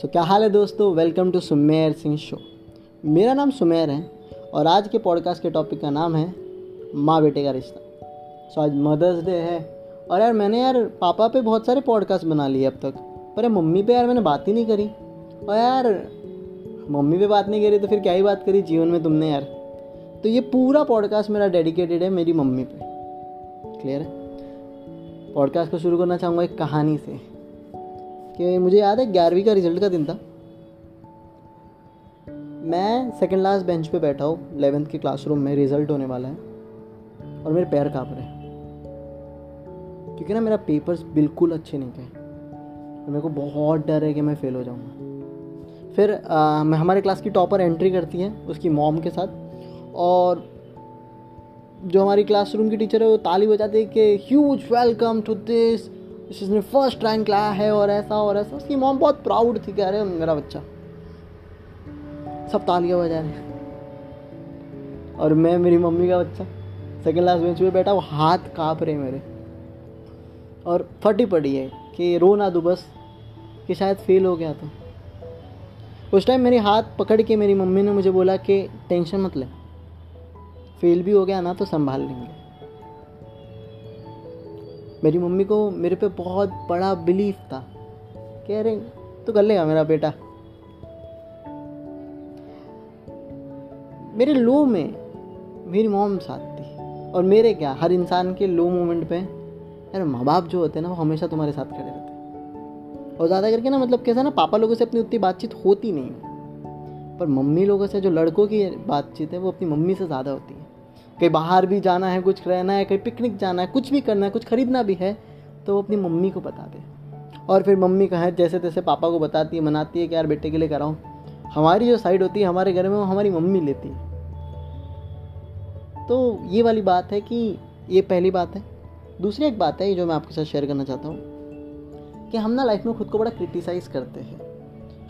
सो so, क्या हाल है दोस्तों? Welcome to Sumer Singh show मेरा नाम सुमेर है और आज के पॉडकास्ट के टॉपिक का नाम है माँ बेटे का रिश्ता. सो so, आज मदर्स डे है और यार मैंने यार पापा पे बहुत सारे पॉडकास्ट बना लिए अब तक पर यार मम्मी पे यार मैंने बात ही नहीं करी. और यार मम्मी पे बात नहीं करी तो फिर क्या ही बात करी जीवन में तुमने यार. तो ये पूरा पॉडकास्ट मेरा डेडिकेटेड है मेरी मम्मी पे. क्लियर है? पॉडकास्ट को शुरू करना चाहूँगा एक कहानी से. कि मुझे याद है ग्यारहवीं का रिज़ल्ट का दिन था। मैं सेकेंड लास्ट बेंच पे बैठा हूँ इलेवेंथ के क्लासरूम में रिज़ल्ट होने वाला है और मेरे पैर काँप रहे हैं। क्योंकि ना मेरा पेपर्स बिल्कुल अच्छे नहीं गए तो मेरे को बहुत डर है कि मैं फ़ेल हो जाऊँगा। फिर आ, मैं हमारे क्लास की टॉपर एंट्री करती है उसकी मॉम के साथ और जो हमारी क्लासरूम की टीचर है वो ताली बजाती है कि ह्यूज वेलकम टू दिस जिसने फ़र्स्ट रैंक लाया है और ऐसा और ऐसा उसकी मॉम बहुत प्राउड थी कह रहे मेरा बच्चा सब तालियाँ बजा रहे और मैं मेरी मम्मी का बच्चा सेकेंड क्लास बेंच पे बैठा वो हाथ काँप रहे मेरे और फटी पड़ी है कि रो ना दो बस कि शायद फेल हो गया तो उस टाइम मेरी हाथ पकड़ के मेरी मम्मी ने मुझे बोला कि टेंशन मत ले फेल भी हो गया ना तो संभाल लेंगे मेरी मम्मी को मेरे पे बहुत बड़ा बिलीफ था। कह रहे तो कर लेगा मेरा बेटा। मेरे लो में मेरी मॉम साथ थी। और मेरे क्या, हर इंसान के लो मोमेंट पे, यार माँ बाप जो होते हैं ना, वो हमेशा तुम्हारे साथ खड़े रहते हैं। और ज़्यादा करके ना मतलब कैसा ना, पापा लोगों से अपनी उतनी बातचीत होती नहीं पर मम्मी लोगों से, जो लड़कों की बातचीत है, वो अपनी मम्मी से ज़्यादा होती है। कहीं बाहर भी जाना है, कुछ रहना है, कहीं पिकनिक जाना है, कुछ भी करना है, कुछ खरीदना भी है तो वो अपनी मम्मी को बता दे। और फिर मम्मी कहे, जैसे तैसे पापा को बताती है, मनाती है कि यार बेटे के लिए कराऊँ। हमारी जो साइड होती है, हमारे घर में वो हमारी मम्मी लेती है। तो ये वाली बात है कि ये पहली बात है। दूसरी एक बात है जो मैं आपके साथ शेयर करना चाहता हूँ, कि हम ना लाइफ में खुद को बड़ा क्रिटिसाइज़ करते हैं।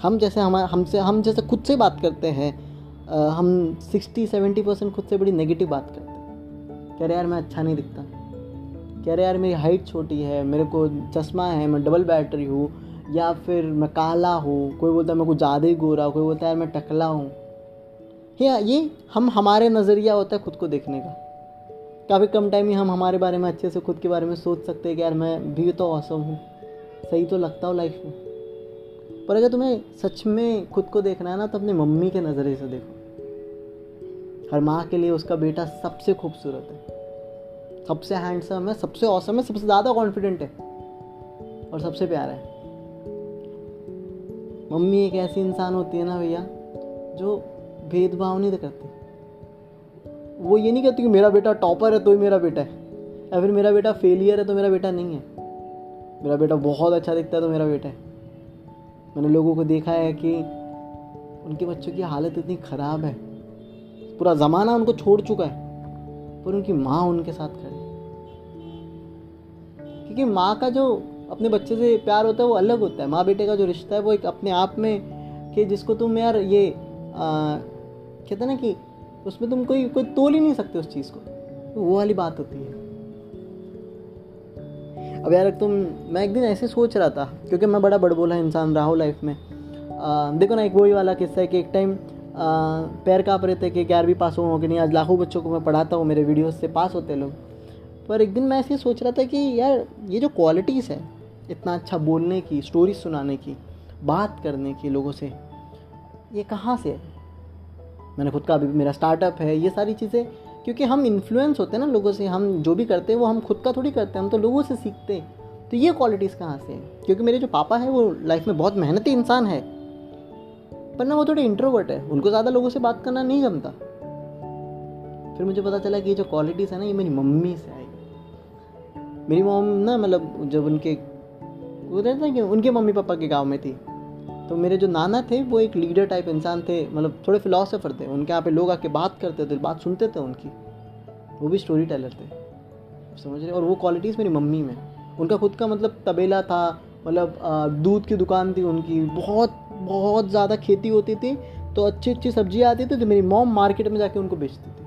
हम जैसे हमारे, हमसे, हम जैसे खुद से बात करते हैं हम सिक्सटी, सेवेंटी परसेंट खुद से बड़ी नेगेटिव बात करते हैं। कह रहे, यार, मैं अच्छा नहीं दिखता। कह रहे, यार, मेरी हाइट छोटी है, मेरे को चश्मा है, मैं डबल बैटरी हूँ, या फिर मैं काला हूँ, कोई बोलता है मैं कुछ ज़्यादा ही गोरा कोई बोलता है, यार, मैं टकला हूँ। या, ये हम हमारे नज़रिया होता है खुद को देखने का। काफ़ी कम टाइम ही हम हमारे बारे में अच्छे से, खुद के बारे में सोच सकते हैं कि, यार, मैं भी तो औसम हूँ, सही तो लगता हो लाइफ में। पर अगर तुम्हें सच में खुद को देखना है ना तो अपनी मम्मी के नज़रिए से देखो। हर माँ के लिए उसका बेटा सबसे खूबसूरत है। सबसे हैंडसम है, सबसे औसम है, सबसे ज़्यादा कॉन्फिडेंट है और सबसे प्यारा है। मम्मी एक ऐसी इंसान होती है ना भैया, जो भेदभाव नहीं करती। वो ये नहीं कहती कि मेरा बेटा टॉपर है तो ही मेरा बेटा है। या फिर मेरा बेटा फेलियर है तो मेरा बेटा नहीं है। मेरा बेटा बहुत अच्छा दिखता है तो मेरा बेटा है। मैंने लोगों को देखा है कि उनके बच्चों की हालत इतनी ख़राब है। पूरा ज़माना उनको छोड़ चुका है पर उनकी माँ उनके साथ खड़ी क्योंकि माँ का जो अपने बच्चे से प्यार होता है वो अलग होता है। माँ बेटे का जो रिश्ता है वो एक अपने आप में कि जिसको तुम यार ये कहते ना कि उसमें तुम कोई कोई तोल ही नहीं सकते उस चीज़ को। तो वो वाली बात होती है। अब यार तुम मैं एक दिन ऐसे सोच रहा था क्योंकि मैं बड़ा बड़बोला इंसान रहा हूँ लाइफ में। आ, देखो ना एक वही वाला किस्सा है कि एक टाइम पैर काँप रहे थे कि ग्यारहवीं पास हो कि नहीं? आज लाखों बच्चों को मैं पढ़ाता हूँ, मेरे वीडियोस से पास होते लोग। पर एक दिन मैं ऐसे सोच रहा था कि यार, ये जो क्वालिटीज़ है, इतना अच्छा बोलने की स्टोरी सुनाने की, बात करने की लोगों से, ये कहाँ से है? मैंने खुद का अभी मेरा स्टार्टअप है, ये सारी चीज़ें, क्योंकि हम इन्फ्लुएंस होते हैं ना लोगों से, हम जो भी करते हैं, वो हम खुद का थोड़ी करते हैं, हम तो लोगों से सीखते हैं। तो ये क्वालिटीज़ कहाँ से हैं? क्योंकि मेरे जो पापा हैं, वो लाइफ में बहुत मेहनती इंसान है। पर ना वो थोड़े इंट्रोवर्ट है। उनको ज़्यादा लोगों से बात करना नहीं जमता। फिर मुझे पता चला कि ये जो क्वालिटीज़ है ना, ये मेरी मम्मी से आई। मेरी मॉम ना मतलब जब उनके, वो रहता कि उनके मम्मी पापा के गाँव में थी। तो मेरे जो नाना थे, वो एक लीडर टाइप इंसान थे मतलब थोड़े फिलोसोफर थे। उनके यहाँ पे लोग आके बात करते थे, बात सुनते थे उनकी। वो भी स्टोरी टेलर थे। समझ रहे? और वो क्वालिटीज़ मेरी मम्मी में। उनका खुद का मतलब तबेला था मतलब दूध की दुकान थी उनकी, बहुत बहुत ज़्यादा खेती होती थी तो अच्छी अच्छी सब्ज़ियाँ आती थी तो मेरी मॉम मार्केट में जाके उनको बेचती थी।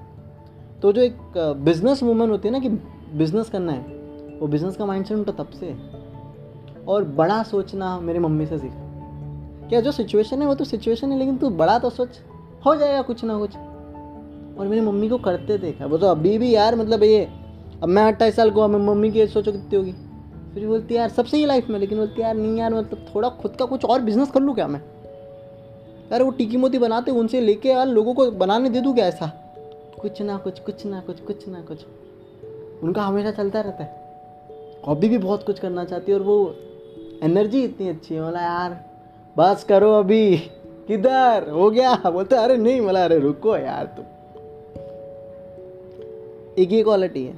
तो जो एक बिज़नेस वूमन होती है ना कि बिज़नेस करना है, वो बिज़नेस का माइंड सेट उनका तब से और बड़ा सोचना मेरी मम्मी से सीखा। क्या जो सिचुएशन है, वो तो सिचुएशन है, लेकिन तू बड़ा तो सोच, हो जाएगा कुछ ना कुछ। और मेरी मम्मी को करते देखा। वो तो अभी भी यार मतलब ये, अब मैं अट्ठाईस साल को, अब मम्मी की सोचो कितनी होगी। फिर बोलती यार, सबसे ही लाइफ में, लेकिन बोलती यार, नहीं यार मतलब थोड़ा खुद का कुछ और बिज़नेस कर लूँ क्या मैं? यार वो टिकी मोती बनाते उनसे लेके यार लोगों को बनाने दे दूँ क्या ऐसा? कुछ ना कुछ कुछ ना कुछ कुछ ना कुछ। उनका हमेशा चलता रहता है। हॉबी भी बहुत कुछ करना चाहती है और वो एनर्जी इतनी अच्छी है बोला यार बस करो अभी। किधर? हो गया। बोलते अरे नहीं बोला अरे रुको यार तुम। एक ये क्वालिटी है।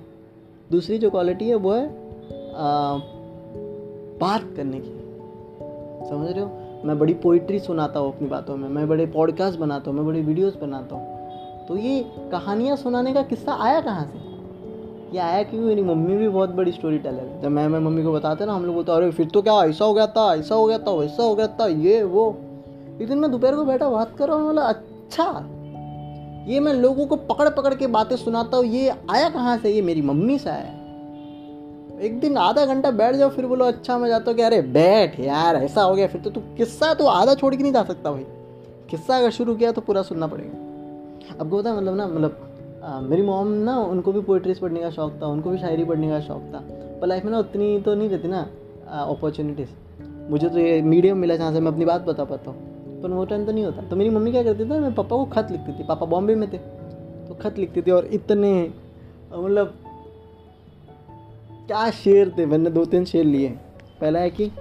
दूसरी जो क्वालिटी है वो है आ, बात करने की। समझ रहे हो? मैं बड़ी पोइट्री सुनाता हूँ अपनी बातों में, मैं बड़े पॉडकास्ट बनाता हूँ, मैं बड़ी वीडियोस बनाता हूँ। तो ये कहानियाँ सुनाने का किस्सा आया कहाँ से? ये आया क्योंकि मेरी मम्मी भी बहुत बड़ी स्टोरी टेलर है। जब मैं मैं मम्मी को बताते ना, हम लोग बोलते, अरे, फिर तो क्या ऐसा हो गया था, ऐसा हो गया था, वैसा हो गया था, ये, वो। एक दिन मैं दोपहर को बैठा, बात कर रहा हूँ, बोला अच्छा ये मैं लोगों को पकड़ पकड़ के बातें सुनाता हूँ, ये आया कहाँ से? ये मेरी मम्मी से आया एक दिन आधा घंटा बैठ जाओ, फिर बोलो अच्छा मैं जाता हूँ। कि अरे, बैठ यार, ऐसा हो गया। फिर तो तू किस्सा तो आधा छोड़ के नहीं जा सकता भाई। किस्सा अगर शुरू किया तो पूरा सुनना पड़ेगा। अब होता है मतलब ना मतलब मेरी मॉम ना, उनको भी पोइट्रीज पढ़ने का शौक था, उनको भी शायरी पढ़ने का शौक था। पर लाइफ में ना, उतनी तो नहीं रहती ना अपॉर्चुनिटीज़ मुझे तो ये मीडियम मिला जहाँ से मैं अपनी बात बता पाता हूँ। पर वो टाइम तो नहीं होता। तो मेरी मम्मी क्या करती थी मैं पापा को खत लिखती थी। पापा बॉम्बे में थे तो खत लिखती थी और इतने मतलब क्या शेर थे? मैंने दो तीन शेर लिए। पहला है कि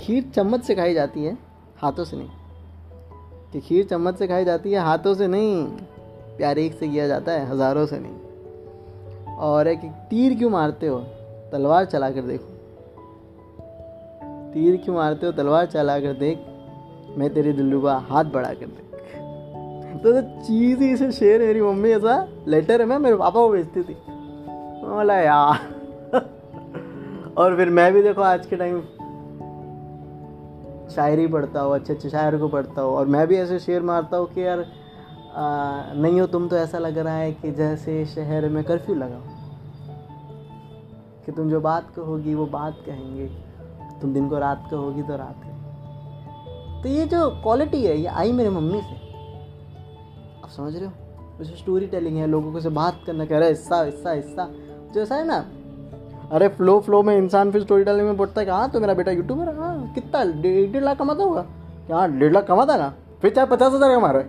खीर चम्मच से खाई जाती है हाथों से नहीं। कि खीर चम्मच से खाई जाती है हाथों से नहीं प्यार एक से किया जाता है हज़ारों से नहीं। और एक तीर क्यों मारते हो? तलवार चला कर देखो। तीर क्यों मारते हो? तलवार चला कर देख मैं तेरे दिल्लुबा हाथ बढ़ा कर देख। तो, तो चीज़ ही से शेर मेरी मम्मी ऐसा लेटर है मैं मेरे पापा को भेजती थी। बोला यार और फिर मैं भी देखो आज के टाइम शायरी पढ़ता हूँ अच्छे अच्छे शायर को पढ़ता हूँ और मैं भी ऐसे शेर मारता हूँ कि यार आ, नहीं हो तुम तो ऐसा लग रहा है कि जैसे शहर में कर्फ्यू लगा कि तुम जो बात कहोगी वो बात कहेंगे तुम दिन को रात कहोगी तो रात तो ये जो क्वालिटी है ये आई मेरे मम्मी से। आप समझ रहे हो? जैसे स्टोरी टेलिंग है लोगों को से बात करना कह रहा है हिस्सा हिस्सा हिस्सा। जो ऐसा है ना अरे फ्लो फ्लो में इंसान फिर स्टोरी टेलिंग में पढ़ता है कि हाँ तो मेरा बेटा यूट्यूबर हाँ कितना? डेढ़ लाख कमाता होगा? हाँ डेढ़ लाख कमाता ना। फिर चाहे पचास हज़ार कमा रहे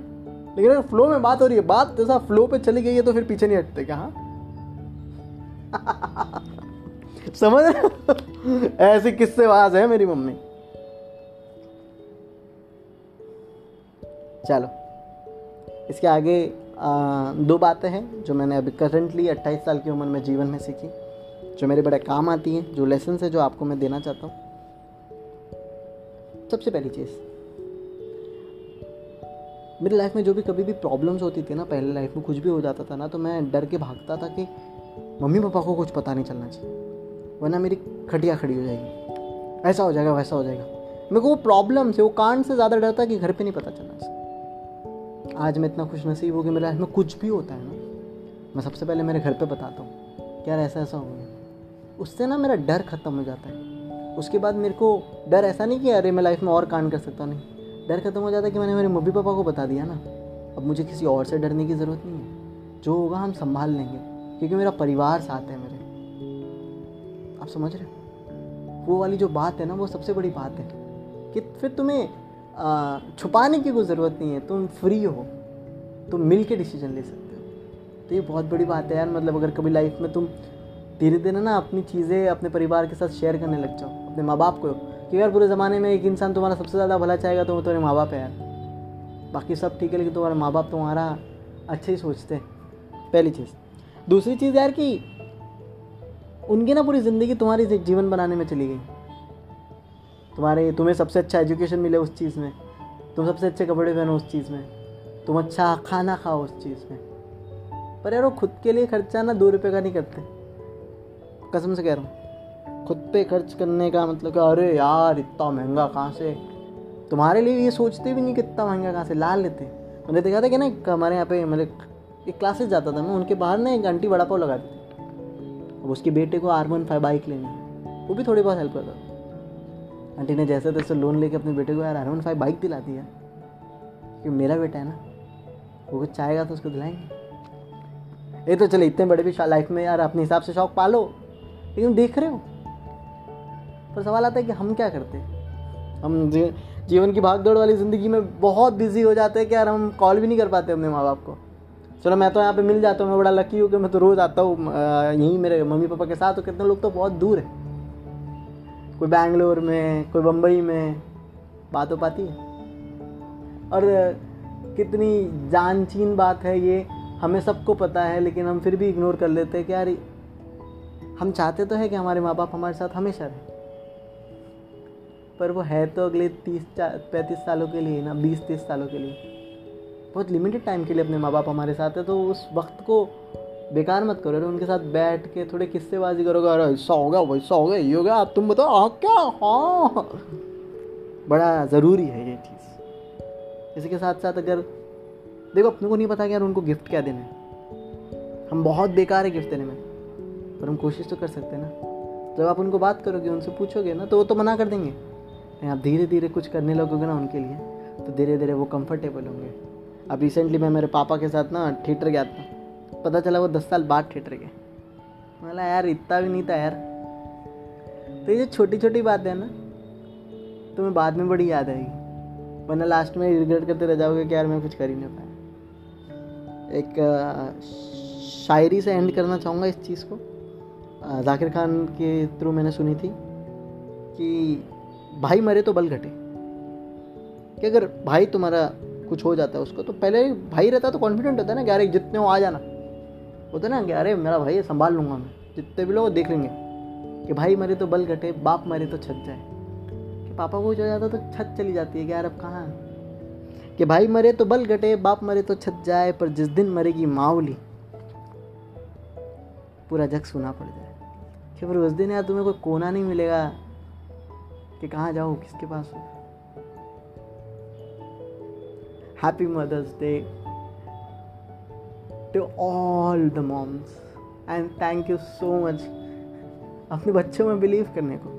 लेकिन अगर फ्लो में बात हो रही है बात जैसा फ्लो पे चली गई है तो फिर पीछे नहीं हटते क्या हाँ? समझ ऐसी किस्से आवाज़ है मेरी मम्मी। चलो। इसके आगे आ, दो बातें हैं जो मैंने अभी करंटली अट्ठाईस साल की उम्र में जीवन में सीखी। जो मेरे बड़े काम आती हैं, जो लेसन है, जो आपको मैं देना चाहता हूँ। सबसे पहली चीज़। मेरी लाइफ में जो भी कभी भी प्रॉब्लम्स होती थी ना, पहले लाइफ में कुछ भी हो जाता था ना तो मैं डर के भागता था कि मम्मी पापा को कुछ पता नहीं चलना चाहिए, वरना मेरी खटिया खड़ी हो जाएगी। ऐसा हो जाएगा, वैसा हो जाएगा। मेरे को वो प्रॉब्लम से वो कांड से ज़्यादा डर था कि घर पे नहीं पता चलना चाहिए। आज मैं इतना खुश नसीब हूँ कि मेरे लाइफ में कुछ भी होता है ना, मैं सबसे पहले मेरे घर पे बताता हूँ क्या ऐसा ऐसा हो गया। उससे ना मेरा डर ख़त्म हो जाता है। उसके बाद मेरे को डर ऐसा नहीं कि अरे मैं लाइफ में और कांड कर सकता नहीं। डर खत्म हो जाता है कि मैंने मेरे मम्मी पापा को बता दिया ना। अब मुझे किसी और से डरने की ज़रूरत नहीं है। जो होगा हम संभाल लेंगे, क्योंकि मेरा परिवार साथ है मेरे। आप समझ रहे हो? वो वाली जो बात है ना, वो सबसे बड़ी बात है कि फिर तुम्हें छुपाने की कोई ज़रूरत नहीं है। तुम फ्री हो। तुम मिल के डिसीज़न ले सकते हो। तो ये बहुत बड़ी बात है यार। मतलब अगर कभी लाइफ में तुम धीरे धीरे ना अपनी चीज़ें अपने परिवार के साथ शेयर करने लग जाओ, अपने माँ बाप को। कि यार पूरे ज़माने में एक इंसान तुम्हारा सबसे ज़्यादा भला चाहेगा तो वो तुम्हारे माँ बाप है यार। बाकी सब ठीक है, लेकिन तुम्हारे माँ बाप तुम्हारा अच्छे ही सोचते हैं। पहली चीज़। दूसरी चीज़ यार कि उनकी ना पूरी ज़िंदगी तुम्हारी जीवन बनाने में चली गई। तुम्हारे, तुम्हें सबसे अच्छा एजुकेशन मिले उस चीज़ में। तुम सबसे अच्छे कपड़े पहनो उस चीज़ में। तुम अच्छा खाना खाओ उस चीज़ में। पर यार वो खुद के लिए खर्चा ना दो रुपये का नहीं करते। कसम से कह रहा हूँ, खुद पे खर्च करने का मतलब कि, अरे यार, इतना महँगा कहाँ से? तुम्हारे लिए ये सोचते भी नहीं कि इतना महँगा कहाँ से ला लेते मैंने देखा था कि ना हमारे यहाँ पे मतलब एक क्लासेस जाता था, मैं उनके बाहर ना एक आंटी बड़ा पाव लगाती थी। अब उसके बेटे को आर वन फाइव बाइक लेनी वो भी थोड़ी बहुत हेल्प करता था। आंटी ने जैसे तैसे लोन लेके अपने बेटे को यार आर वन फाइव बाइक दिला दी है। कि मेरा बेटा है ना, वो कुछ चाहेगा तो उसको दिलाएँगे। ये तो चले, इतने बड़े भी लाइफ में यार अपने हिसाब से शौक पालो। लेकिन देख रहे हो। पर सवाल आता है कि हम क्या करते हम जीवन की भाग दौड़ वाली ज़िंदगी में बहुत बिज़ी हो जाते हैं कि यार हम कॉल भी नहीं कर पाते अपने माँ बाप को। चलो, मैं तो यहाँ पे मिल जाता हूँ, मैं बड़ा लकी हूँ कि मैं तो रोज़ आता हूँ यहीं मेरे मम्मी पापा के साथ तो कितने लोग तो बहुत दूर है। कोई बैंगलोर में, कोई बम्बई में, बात हो पाती है। और कितनी जानचीन बात है ये, हमें सबको पता है, लेकिन हम फिर भी इग्नोर कर लेते हैं कि यार हम चाहते तो है कि हमारे माँ बाप हमारे साथ हमेशा रहे। पर वो है तो अगले तीस पैंतीस सालों के लिए ना, बीस तीस सालों के लिए। बहुत लिमिटेड टाइम के लिए अपने माँ बाप हमारे साथ है तो उस वक्त को बेकार मत करो। उनके साथ बैठ के थोड़े किस्सेबाजी करोगे, अरे ऐसा होगा वैसा हो गया, ये हो गया, आप तुम बताओ हाँ क्या? हाँ। बड़ा ज़रूरी है ये चीज़। इसी के साथ साथ अगर, देखो अपने को नहीं पता कि यार उनको गिफ्ट क्या देना है। हम बहुत बेकार है गिफ्ट देने में। पर हम कोशिश तो कर सकते हैं ना। जब आप उनको बात करोगे, उनसे पूछोगे ना तो वो तो मना कर देंगे। नहीं, आप धीरे धीरे कुछ करने लगोगे ना उनके लिए तो धीरे धीरे वो कंफर्टेबल होंगे। अब रिसेंटली मैं मेरे पापा के साथ ना थिएटर गया था। पता चला वो दस साल बाद थिएटर गए। बोला, यार, इतना भी नहीं था यार। तो ये जो छोटी छोटी बात है ना, तुम्हें बाद में बड़ी याद आएगी। वरना लास्ट में रिग्रेट करते रह जाओगे कि यार, मैं कुछ कर ही नहीं पाया। एक शायरी से एंड करना चाहूँगा इस चीज़ को। जाकिर खान के थ्रू मैंने सुनी थी कि भाई मरे तो बल घटे। कि अगर भाई तुम्हारा कुछ हो जाता है उसको तो पहले भाई रहता तो कॉन्फिडेंट होता है ना कि अरे जितने हो आ जाना। होता है ना कि अरे मेरा भाई संभाल लूँगा मैं। जितने भी लोग देख लेंगे कि भाई मरे तो बल घटे, बाप मरे तो छत जाए। कि पापा को कुछ हो जाता तो छत चली जाती है कि यार अब कहाँ? है कि भाई मरे तो बल घटे, बाप मरे तो छत जाए, पर जिस दिन मरेगी माओली पूरा जग सुना पड़ जाए। कि फिर उस दिन यार तुम्हें कोई कोना नहीं मिलेगा कि कहाँ जाओ किसके पास हो? Happy mother's day to all the moms and thank you so much अपने बच्चों में बिलीव करने को।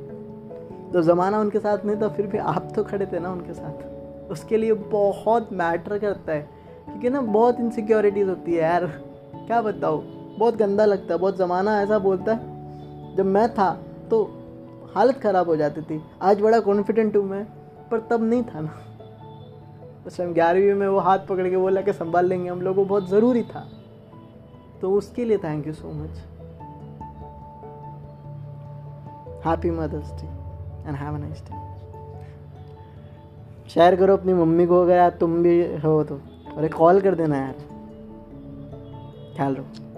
तो ज़माना उनके साथ नहीं था, फिर भी आप तो खड़े थे ना उनके साथ। उसके लिए बहुत मैटर करता है, क्योंकि ना बहुत इनसिक्योरिटीज़ होती है यार। क्या बताओ बहुत गंदा लगता है, बहुत ज़माना ऐसा बोलता है। जब मैं था तो हालत ख़राब हो जाती थी। आज बड़ा कॉन्फिडेंट हूँ मैं, पर तब नहीं था ना। उस टाइम ग्यारहवीं में वो हाथ पकड़ के बोला कि संभाल लेंगे हम लोग को बहुत ज़रूरी था। तो उसके लिए thank you so much happy mother's day and have nice day share करो अपनी मम्मी को, अगर तुम भी हो तो। अरे कॉल कर देना यार। ख्याल रखो।